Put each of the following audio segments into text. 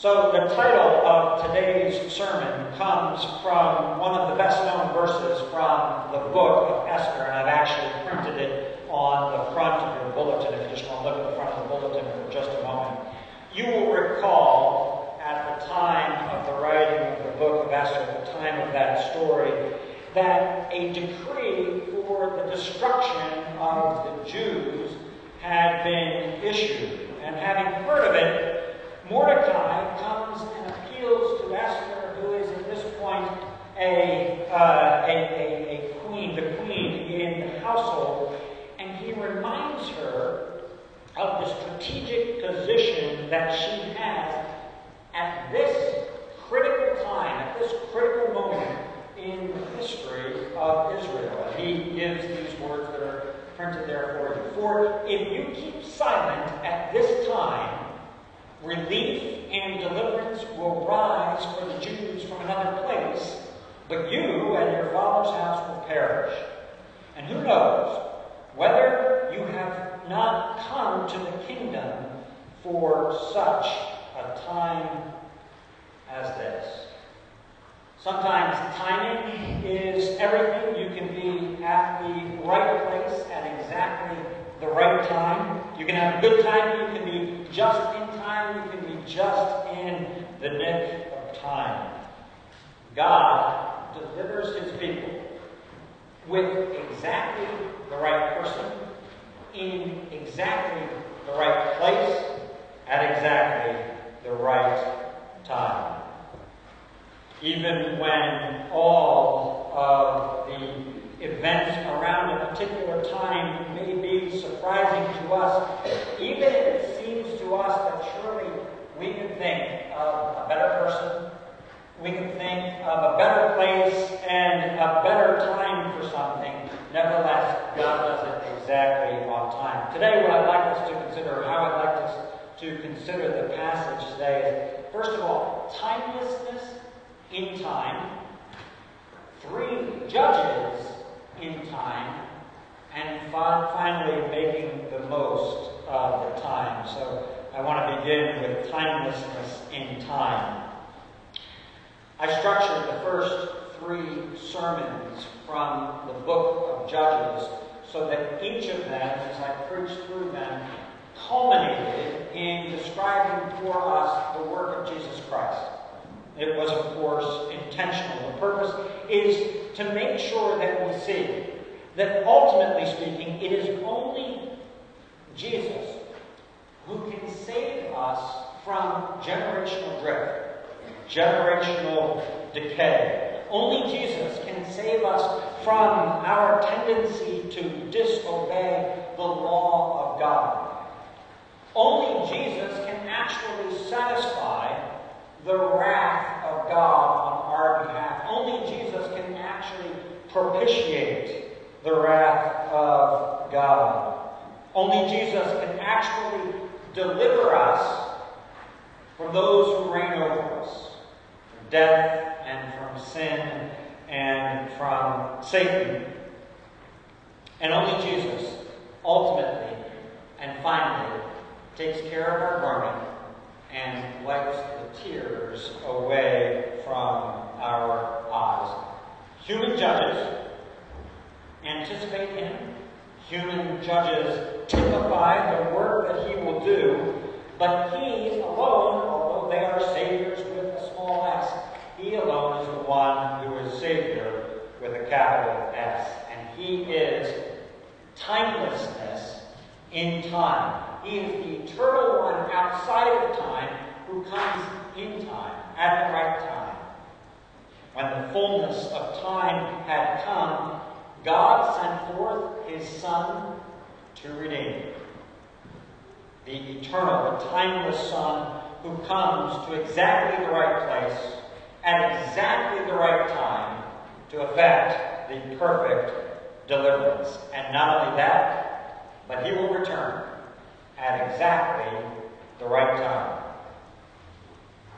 So, the title of today's sermon comes from one of the best known verses from the book of Esther, and I've actually printed it on the front of your bulletin if you just want to look at the front of the bulletin for just a moment. You will recall at the time of the writing of the book of Esther, at the time of that story, that a decree for the destruction of the Jews had been issued. And having heard of it, Mordecai comes and appeals to Esther, who is at this point a, uh, a, a, a queen, the queen in the household, and he reminds her of the strategic position that she has at this critical time, at this critical moment in the history of Israel. And he gives these words that are printed there for you. For if you keep silent at this time, Relief and deliverance will rise for the Jews from another place, but you and your father's house will perish. And who knows whether you have not come to the kingdom for such a time as this. Sometimes timing is everything. You can be at the right place at exactly the right time. You can have a good time, you can be just in time, you can be just in the nick of time. God delivers his people with exactly the right person, in exactly the right place, at exactly the right time. Even when all of the events around a particular time may be surprising to us, even if it seems to us that surely we can think of a better person, we can think of a better place and a better time for something. Nevertheless, God does it exactly on time. Today, what I'd like us to consider, how I'd like us to consider the passage today is, first of all, timelessness in time. Three judges in time, and finally making the most of the time. So I want to begin with timelessness in time. I structured the first three sermons from the book of Judges so that each of them, as I preached through them, culminated in describing for us the work of Jesus Christ. It was, of course, intentional. The purpose is to make sure that we see that ultimately speaking, it is only Jesus who can save us from generational drift, generational decay. Only Jesus can save us from our tendency to disobey the law of God. Only Jesus can actually satisfy the wrath of God on our behalf. Only Jesus can actually propitiate the wrath of God. Only Jesus can actually deliver us from those who reign over us, from death and from sin and from Satan. And only Jesus, ultimately and finally, takes care of our garment and wipes tears away from our eyes. Human judges anticipate him. Human judges typify the work that he will do, but he alone, although they are saviors with a small s, he alone is the one who is Savior with a capital S. And he is timelessness in time. He is the eternal one outside of time who comes in time, at the right time. When the fullness of time had come, God sent forth his Son to redeem. The eternal, the timeless Son who comes to exactly the right place at exactly the right time to effect the perfect deliverance. And not only that, but he will return at exactly the right time.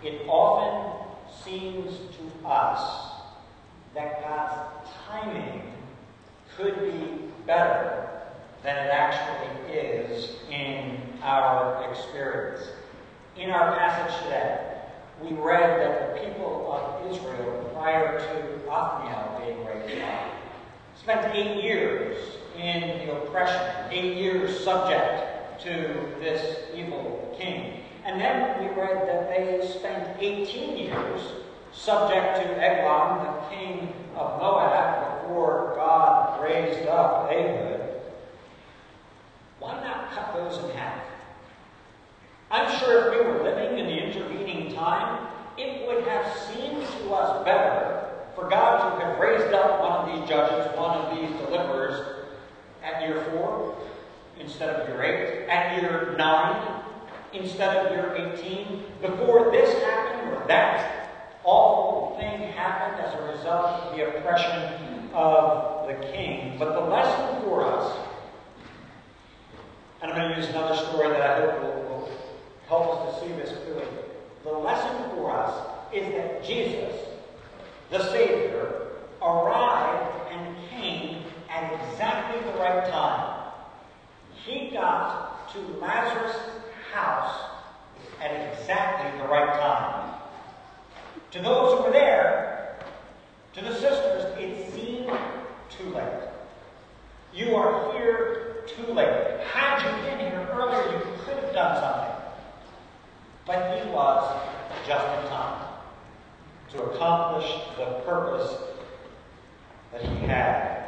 It often seems to us that God's timing could be better than it actually is in our experience. In our passage today, we read that the people of Israel, prior to Othniel being raised up, spent eight years in the oppression, eight years subject to this evil king. And then we read that they spent 18 years subject to Eglon, the king of Moab, before God raised up Ehud. Why not cut those in half? I'm sure if we were living in the intervening time, it would have seemed to us better for God to have raised up one of these judges, one of these deliverers, at year four instead of year eight, at year nine instead of year 18, before this happened or that awful thing happened as a result of the oppression of the king. But the lesson for us, and I'm going to use another story that I hope will, will help us to see this clearly. The lesson for us is that Jesus, the Savior, arrived and came at exactly the right time. He got to Lazarus' house at exactly the right time. To those who were there, to the sisters, it seemed too late. You are here too late. Had you been here earlier, you could have done something. But he was just in time to accomplish the purpose that he had.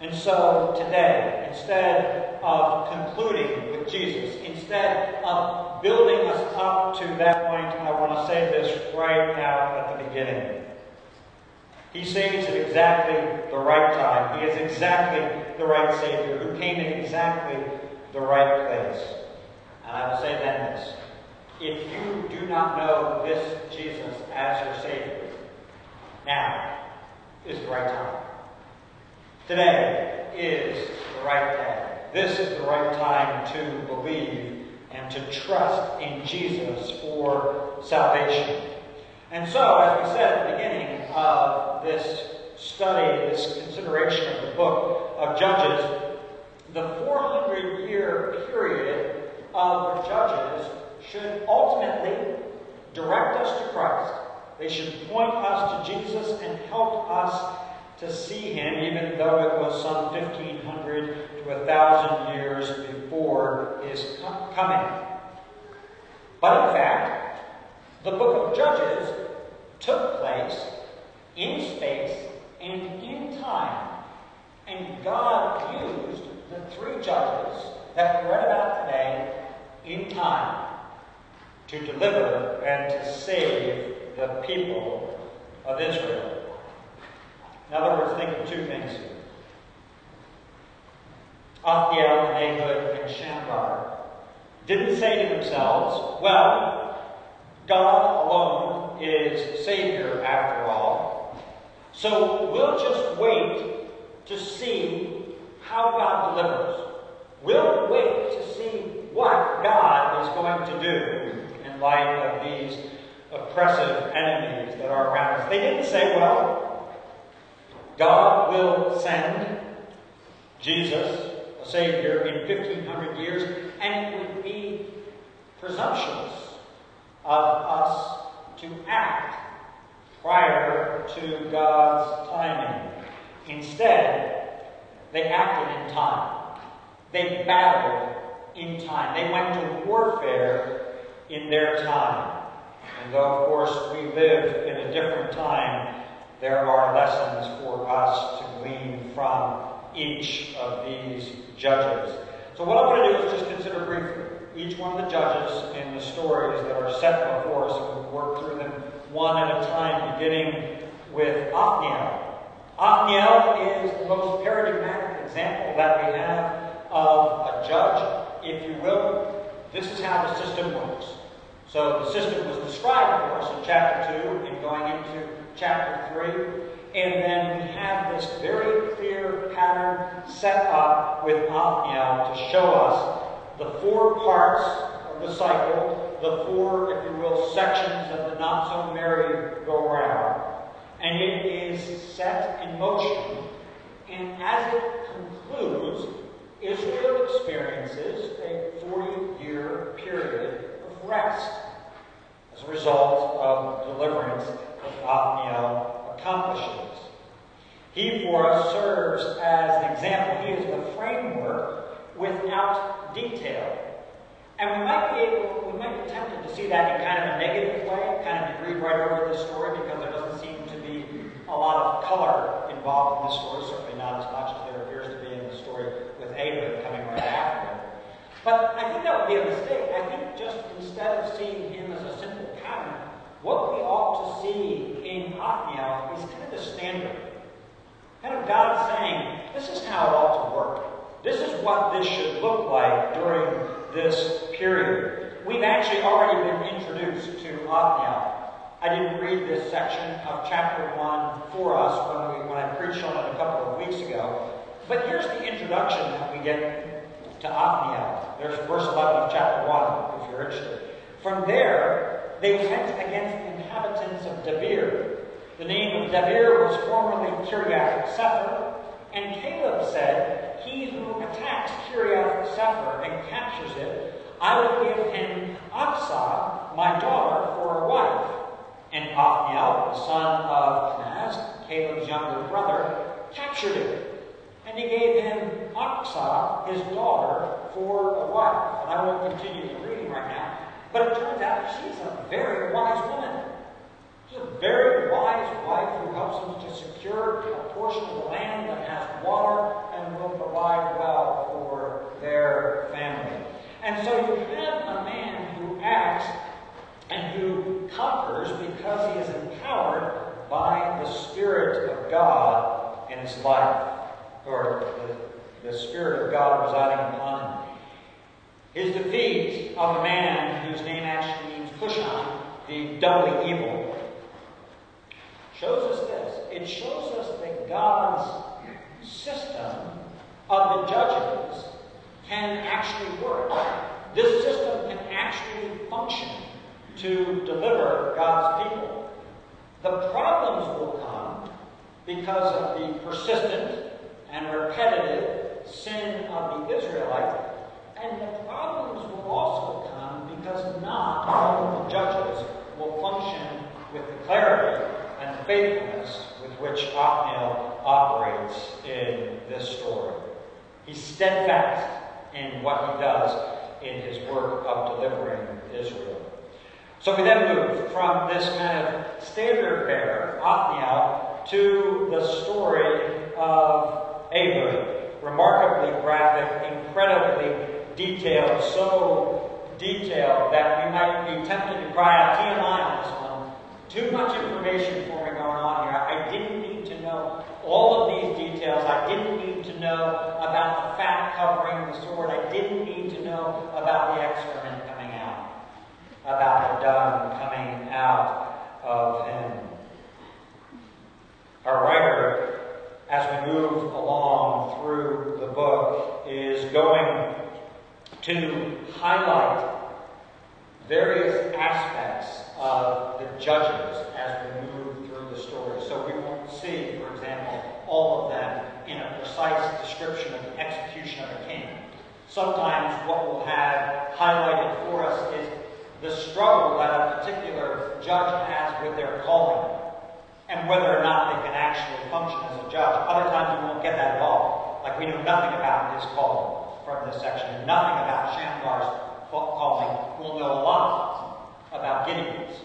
And so today, instead of concluding with Jesus, instead of building us up to that point, I want to say this right now at the beginning. He saves at exactly the right time. He is Savior who came in exactly the right place. And I will say then this. If you do not know this Jesus as your Savior, now is the right time. Today is the right day. This is the right time to believe and to trust in Jesus for salvation. And so, as we said at the beginning of this study, this consideration of the book of Judges, the 400 year period of Judges should ultimately direct us to Christ. They should point us to Jesus and help us to see him, even though it was some 1500 to 1,000 years before his coming. But in fact, the book of Judges took place in space and in time. And God used the three judges that we read about today in time to deliver and to save the people of Israel. In other words, think of two things here. Othniel and Ehud and Shamgar didn't say to themselves, well, God alone is Savior after all, so we'll just wait to see how God delivers. We'll wait to see what God is going to do in light of these oppressive enemies that are around us. They didn't say, well, God will send Jesus, a Savior, in 1500 years, and it would be presumptuous of us to act prior to God's timing. Instead, they acted in time. They battled in time. They went to warfare in their time. And though, of course, we live in a different time, there are lessons for us to glean from each of these judges. So what I'm going to do is just consider briefly each one of the judges in the stories that are set before us, and work through them one at a time, beginning with Othniel. Othniel is the most paradigmatic example that we have of a judge, if you will. This is how the system works. So the system was described for us in chapter 2 and going into chapter 3. And then we have this very clear pattern set up with Othniel to show us the four parts of the cycle, the four, if you will, sections of the not so merry go round. And it is set in motion. And as it concludes, Israel experiences a 40 year period of rest as a result of deliverance that Othniel accomplishes. He for us serves as an example. He is the framework without detail. And we might be able, we might be tempted to see that in kind of a negative way, kind of read right over this story because there doesn't seem to be a lot of color involved in this story, certainly not as much as there appears to be in the story with Ehud coming right after it. But I think that would be a mistake. I think just instead of seeing him as a simple pattern, what we ought to see in Othniel is kind of the standard. Kind of God saying, this is how it ought to work. This is what this should look like during this period. We've actually already been introduced to Othniel. I didn't read this section of chapter 1 for us when, we, when I preached on it a couple of weeks ago. But here's the introduction that we get to Othniel. There's verse 11 of chapter 1, if you're interested. From there, they went against the inhabitants of Debir. The name of Debir was formerly Kiriath Sefer, and Caleb said, He who attacks Kiriath Sefer and captures it, I will give him Achsah, my daughter, for a wife. And Othniel, the son of Kenaz, Caleb's younger brother, captured it. And he gave him Achsah, his daughter, for a wife. And I won't continue the reading right now. But it turns out she's a very wise woman. She's a very wise wife who helps them to secure a portion of the land that has water and will provide well for their family. And so you have a man who acts and who conquers because he is empowered by the Spirit of God in his life, or the, the Spirit of God residing upon him. His defeat of a man whose name actually means Cushan, the doubly evil, shows us this. It shows us that God's system of the judges can actually work. This system can actually function to deliver God's people. The problems will come because of the persistent and repetitive sin of the Israelites, and the problems will also come because not all of the judges will function with the clarity and faithfulness with which Othniel operates in this story. He's steadfast in what he does in his work of delivering Israel. So we then move from this kind of standard bearer, Othniel, to the story of Ehud. Remarkably graphic, incredibly detailed, so detailed that we might be tempted to cry out TMI on this one. Too much information for me going on here. I didn't need to know all of these details. I didn't need to know covering the sword. I didn't need to know about the excrement coming out, about the dung coming out of him. Our writer, as we move along through the book, is going to highlight various aspects of the judges as we move through the story. So we won't see, for example, all of them in a precise description of the execution of a king. Sometimes what we'll have highlighted for us is the struggle that a particular judge has with their calling and whether or not they can actually function as a judge. Other times we won't get that at all. Like we know nothing about his calling from this section, nothing about Shamgar's calling. We'll know a lot about Gideon's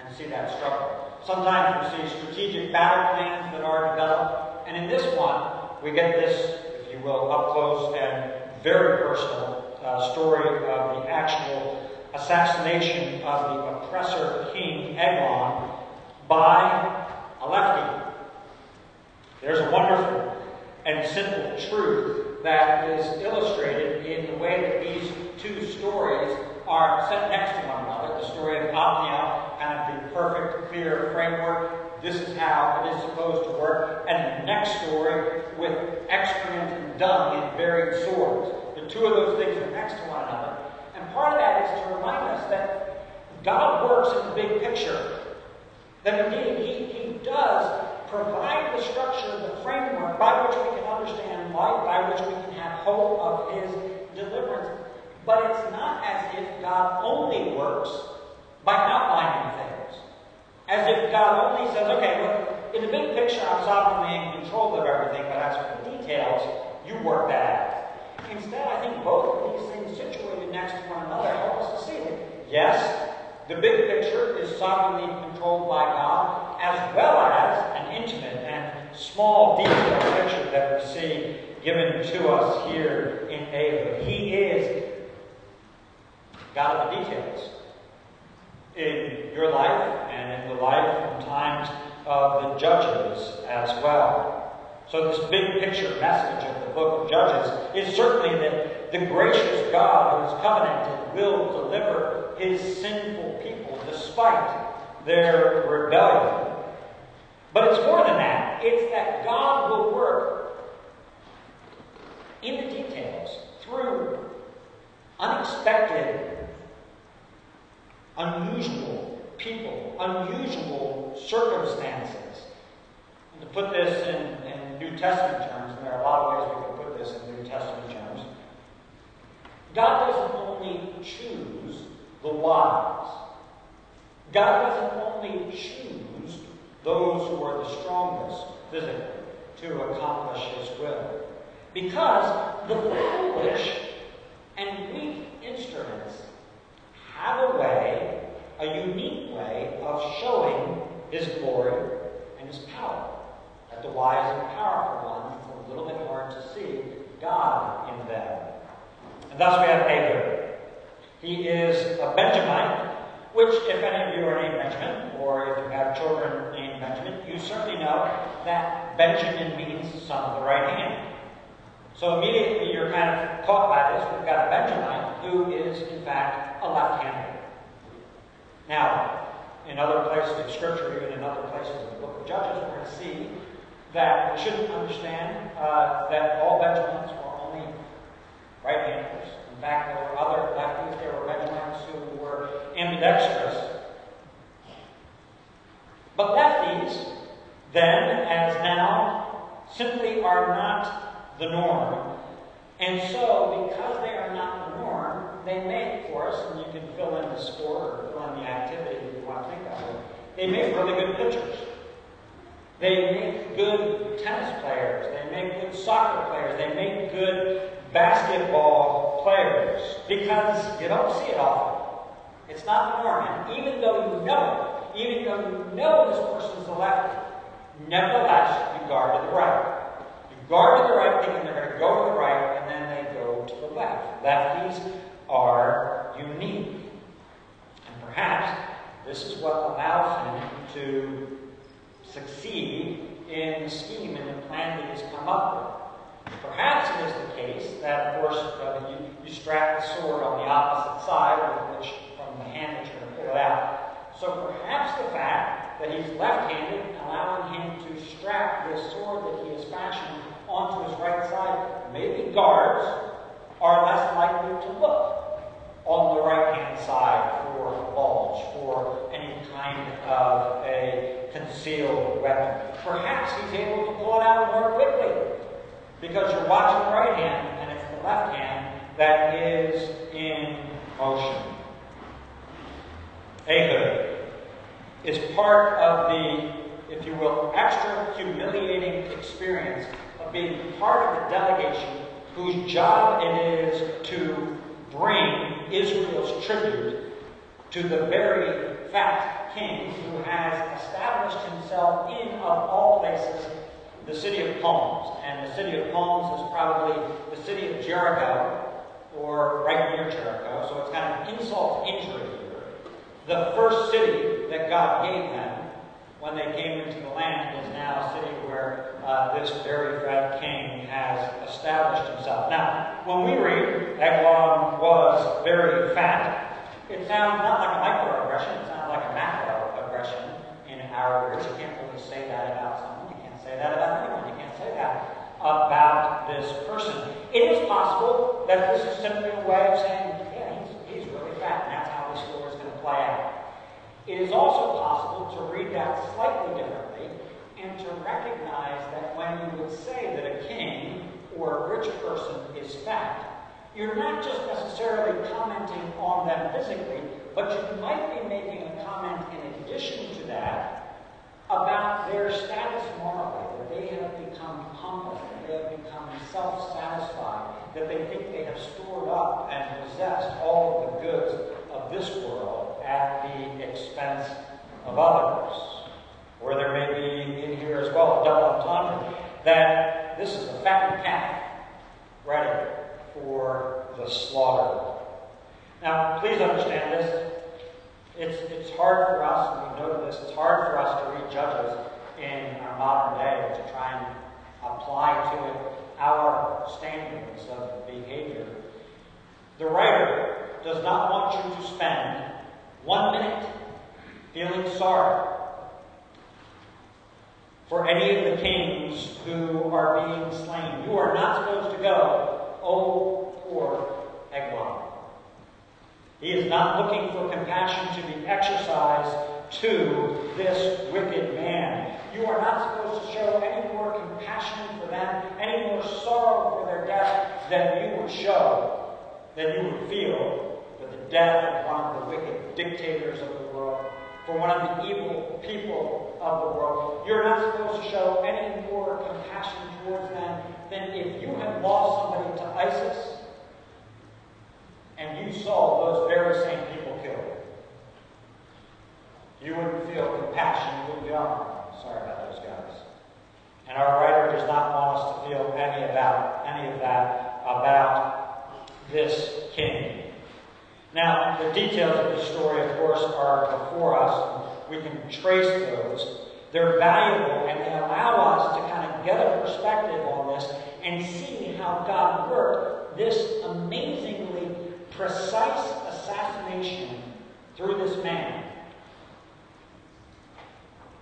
and see that struggle. Sometimes we see strategic battle plans that are developed, and in this one, we get this, if you will, up close and very personal uh, story of the actual assassination of the oppressor king Eglon by a lefty. There's a wonderful and simple truth that is illustrated in the way that these two stories are set next to one another. The story of Othniel, of the perfect, clear framework. This is how it is supposed to work. And the next story with excrement and dung and buried swords. The two of those things are next to one another. And part of that is to remind us that God works in the big picture. That indeed He, he does provide the structure, the framework by which we can understand life, by which we can have hope of His deliverance. But it's not as if God only works by outlining things. As if God only says, okay, look, in the big picture, I'm sovereignly in control of everything, but as for the details, you work that out. Instead, I think both of these things situated next to one another help us to see that, yes, the big picture is sovereignly controlled by God, as well as an intimate and small detailed picture that we see given to us here in Ehud. He is God of the details in your life and in the life and times of the judges as well. So, this big picture message of the book of Judges is certainly that the gracious God who has covenanted will deliver his sinful people despite their rebellion. But it's more than that. It's that God will work in the details through unexpected, unusual people, unusual circumstances. And to put this in, in New Testament terms, and there are a lot of ways we can put this in New Testament terms, God doesn't only choose the wise. God doesn't only choose those who are the strongest physically to accomplish His will. Because the foolish and weak instruments have a way, a unique way of showing His glory and His power. That the wise and powerful ones, it's a little bit hard to see God in them. And thus we have Ehud. He is a Benjamite, which, if any of you are named Benjamin, or if you have children named Benjamin, you certainly know that Benjamin means son of the right hand. So immediately you're kind of caught by this. We've got a Benjamite who is, in fact, a left-hander. Now, in other places of Scripture, even in other places of the book of Judges, we're going to see that we shouldn't understand uh, that all Benjamins were only right-handers. In fact, there were other lefties, there were Benjamites who were ambidextrous. But lefties, then, as now, simply are not the norm. And so, because they are not the norm, they make for us, and you can fill in the sport or fill in the activity if you want to think of it, they make really good pitchers. They make good tennis players. They make good soccer players. They make good basketball players because you don't see it often. It's not the norm. And even though you know it, even though you know this person is a lefty, nevertheless, you guard to the right. You guard to the right thinking they're going to go to the right, and then they go to the left. Lefties are unique. And perhaps this is what allows him to succeed in the scheme and the plan that he's come up with. Perhaps it is the case that, of course, uh, you, you strap the sword on the opposite side, which from the hand that you're going to pull it out. So perhaps the fact that he's left-handed, allowing him to strap this sword that he has fashioned onto his right side, maybe guards are less likely to look on the right-hand side for a bulge, for any kind of a concealed weapon. Perhaps he's able to pull it out more quickly because you're watching the right hand and it's the left hand that is in motion. Ehud is part of the, if you will, extra humiliating experience of being part of the delegation whose job it is to bring Israel's tribute to the very fat king who has established himself in, of all places, the city of palms. And the city of palms is probably the city of Jericho, or right near Jericho. So it's kind of an insult to injury here. The first city that God gave them when they came into the land is now a city where uh, this very fat king has established himself. Now, when we read Eglon was very fat, it sounds not like a microaggression, it sounds like a macroaggression in our words. You can't really say that about someone you can't say that about anyone. You can't say that about this person. It is possible that this is simply a way of saying, yeah, he's, he's really fat, and that's how the story is going to play out. It is also possible to read that slightly differently and to recognize that when you would say that a king or a rich person is fat, you're not just necessarily commenting on them physically, but you might be making a comment in addition to that about their status morally, that they have become humble, that they have become self satisfied, that they think they have stored up and possessed all of the goods of this world at the expense of others. Or there may be in here as well a double entendre that this is a fattened calf ready for the slaughter. Now, please understand this. It's, it's hard for us, and we know this, it's hard for us to read Judges in our modern day to try and apply to it our standards of behavior. The writer does not want you to spend one minute feeling sorry for any of the kings who are being slain. You are not supposed to go, oh, poor Eglon. He is not looking for compassion to be exercised to this wicked man. You are not supposed to show any more compassion for them, any more sorrow for their death than you would show, than you would feel for the death of one of the wicked dictators of the world for one of the evil people of the world. You're not supposed to show any more compassion towards them than if you had lost somebody to ISIS and you saw those very same people killed. You wouldn't feel compassion, you wouldn't oh, sorry about those guys. And our writer does not want us to feel any about any of that about this king. Now, the details of the story, of course, are before us. We can trace those. They're valuable and they allow us to kind of get a perspective on this and see how God worked this amazingly precise assassination through this man.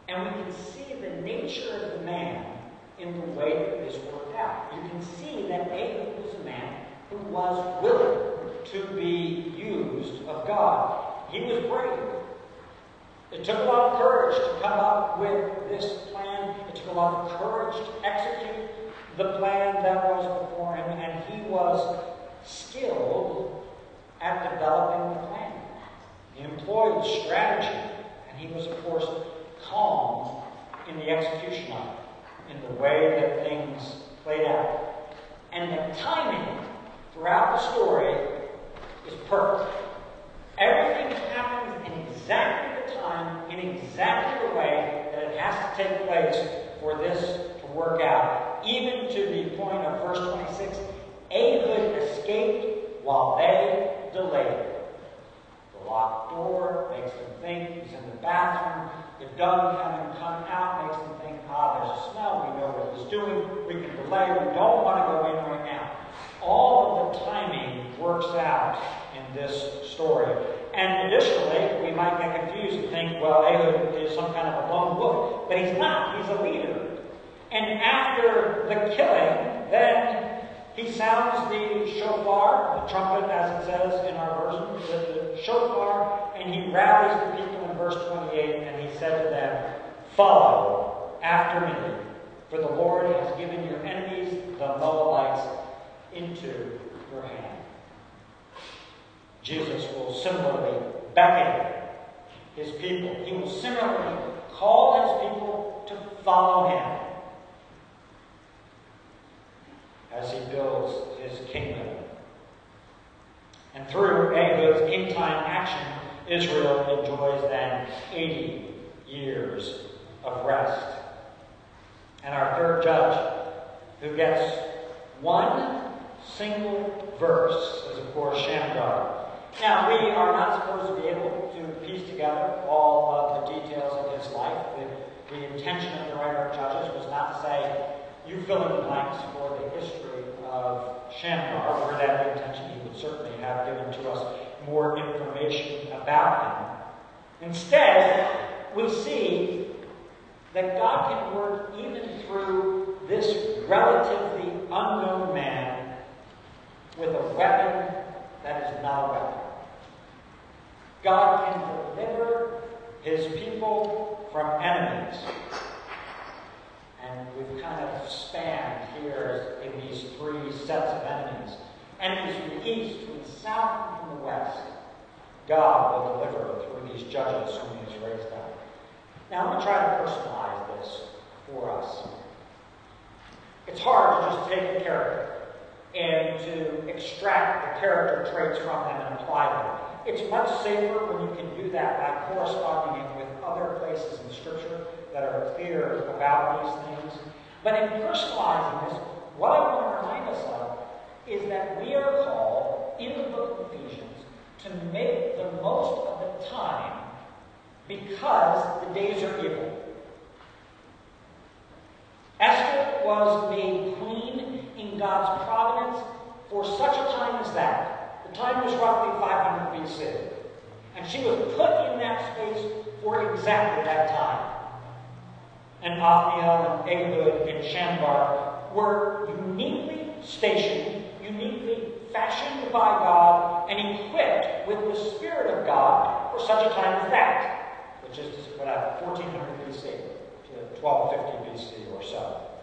And we can see the nature of the man in the way that this worked out. You can see that David was a man who was willing to be used of God. He was brave. It took a lot of courage to come up with this plan. It took a lot of courage to execute the plan that was before him, and he was skilled at developing the plan. He employed strategy, and he was, of course, calm in the execution of it, in the way that things played out. And the timing throughout the story is perfect. Everything happens in exactly the time, in exactly the way that it has to take place for this to work out. Even to the point of verse 26, Ehud escaped while they delayed. The locked door makes them think he's in the bathroom. The dog coming come out makes them think, ah, there's a smell. We know what he's doing. We can delay. We don't want to go in right now. All of the timing works out in this story. And additionally, we might get confused and think, well, Ehud is some kind of a lone wolf. But he's not. He's a leader. And after the killing, then he sounds the shofar, the trumpet as it says in our version, the, the shofar, and he rallies the people in verse 28, and he said to them, Follow after me, for the Lord has given your enemies, the Moabites, into your hand. Jesus will similarly beckon his people. He will similarly call his people to follow him as he builds his kingdom. And through Ehud's in time action, Israel enjoys then 80 years of rest. And our third judge, who gets one single verse, is of course Shamgar. Now, we are not supposed to be able to piece together all of the details of his life. The, the intention of the writer of Judges was not to say, you fill in the blanks for the history of Shamgar. Were that the intention, he would certainly have given to us more information about him. Instead, we see that God can work even through this relatively unknown man with a weapon that is not a weapon. God can deliver his people from enemies. And we've kind of spanned here in these three sets of enemies. Enemies from the east, from the south, and from the west. God will deliver through these judges whom he has raised up. Now, I'm going to try to personalize this for us. It's hard to just take a character and to extract the character traits from them and apply them. It's much safer when you can do that by corresponding it with other places in Scripture that are clear about these things. But in personalizing this, what I want to remind us of is that we are called in the book of Ephesians to make the most of the time because the days are evil. Esther was made queen God's providence for such a time as that. The time was roughly 500 BC. And she was put in that space for exactly that time. And Othniel and Ehud and Shamgar were uniquely stationed, uniquely fashioned by God, and equipped with the Spirit of God for such a time as that, which is about 1400 BC to 1250 BC or so.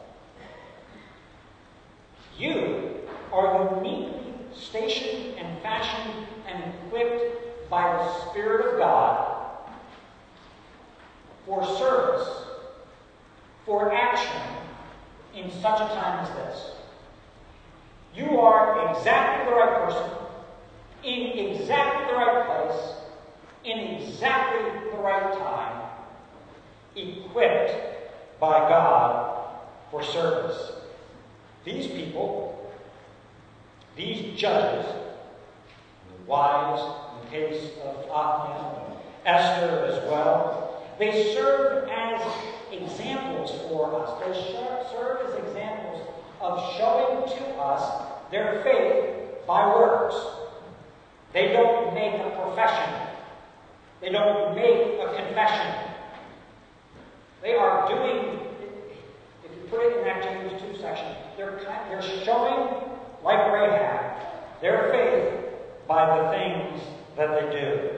You are uniquely stationed and fashioned and equipped by the Spirit of God for service, for action in such a time as this. You are exactly the right person, in exactly the right place, in exactly the right time, equipped by God for service. These people, these judges, the wives, in the case of Othniel, Esther as well, they serve as examples for us. They serve as examples of showing to us their faith by works. They don't make a profession. They don't make a confession. They are doing, in that James 2 section, they're, they're showing, like Rahab, their faith by the things that they do.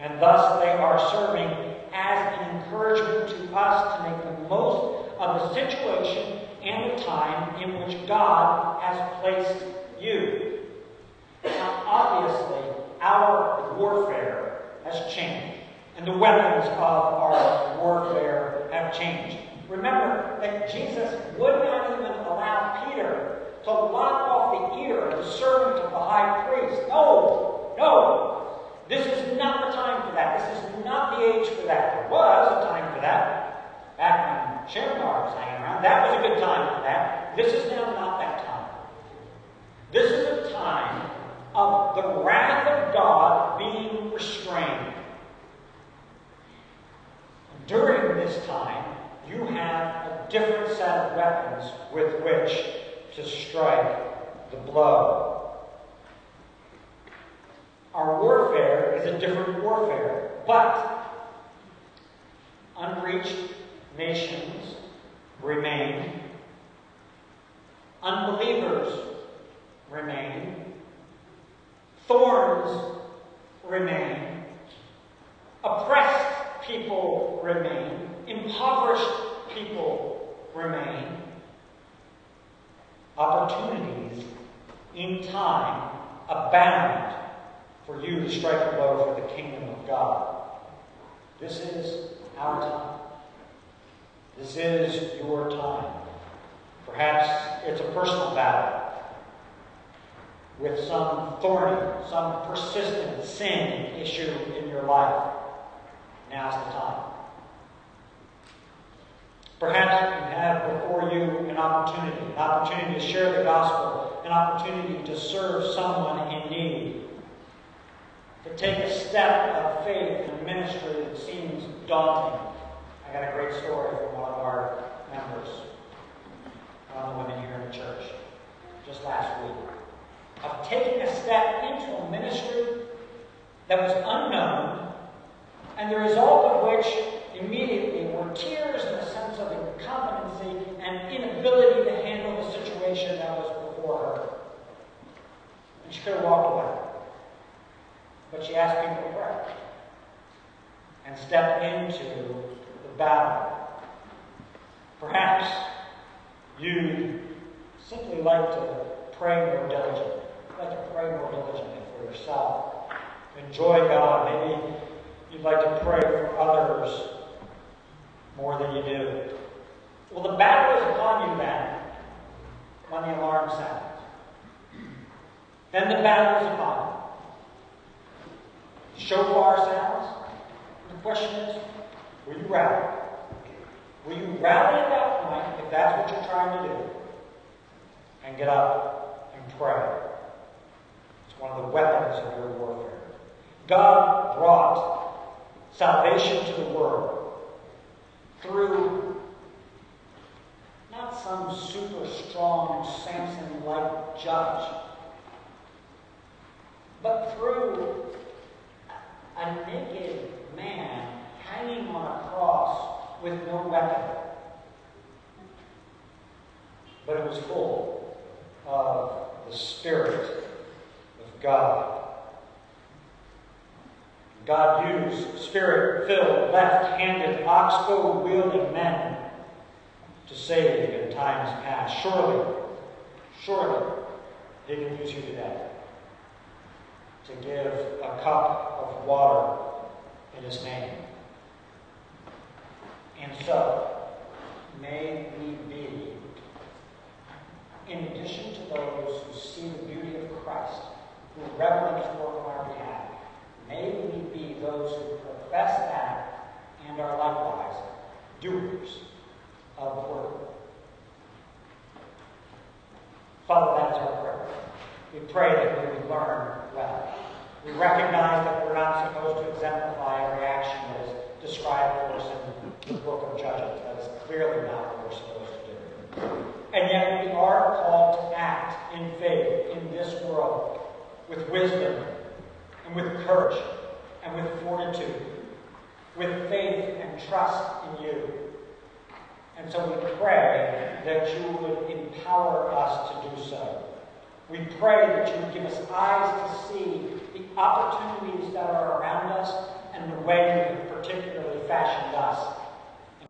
And thus they are serving as an encouragement to us to make the most of the situation and the time in which God has placed you. Now, obviously, our warfare has changed, and the weapons of our warfare have changed. Remember that Jesus would not even allow Peter to lop off the ear of the servant of the high priest. No, no. This is not the time for that. This is not the age for that. There was a time for that. Back when Shamgar was hanging around, that was a good time for that. This is now not that time. This is a time of the wrath of God being restrained. During this time, you have a different set of weapons with which to strike the blow. Our warfare is a different warfare, but unreached nations remain, unbelievers remain, thorns remain, oppressed people remain, impoverished people remain, opportunities in time abound for you to strike a blow for the kingdom of God. This is our time. This is your time. Perhaps it's a personal battle with some thorny, some persistent sin issue in your life. Now's the time. Perhaps you have before you an opportunity, an opportunity to share the gospel, an opportunity to serve someone in need, to take a step of faith in a ministry that seems daunting. I got a great story from one of our members, one of the women here in the church, just last week, of taking a step into a ministry that was unknown, and the result of which immediately were tears and a sense of incompetency and inability to handle the situation that was before her. And she could have walked away. But she asked people to pray and step into the battle. Perhaps you simply like to pray more diligently. You like to pray more diligently for yourself, enjoy God. Maybe you'd like to pray for others more than you do. Well, the battle is upon you then when the alarm sounds. Then the battle is upon you. Shofar sounds. The question is, will you rally? Will you rally at that point, if that's what you're trying to do, and get up and pray? It's one of the weapons of your warfare. God brought salvation to the world through not some super strong Samson like judge, but through a naked man hanging on a cross with no weapon. But it was full of the Spirit of God. God used spirit filled, left handed, ox goad wielding men to save in times past. Surely, surely, He can use you today to give a cup of water in His name. And so, may we be, in addition to those who see the beauty of Christ, who reverence work on our behalf, may we be those who profess that and are likewise doers of the word. Father, that is our prayer. We pray that we would learn well. We recognize that we're not supposed to exemplify every action that is described for us in the book of Judges. That is clearly not what we're supposed to do. And yet we are called to act in faith in this world with wisdom and with courage and with fortitude, with faith and trust in you. And so we pray that you would empower us to do so. We pray that you would give us eyes to see the opportunities that are around us and the way you have particularly fashioned us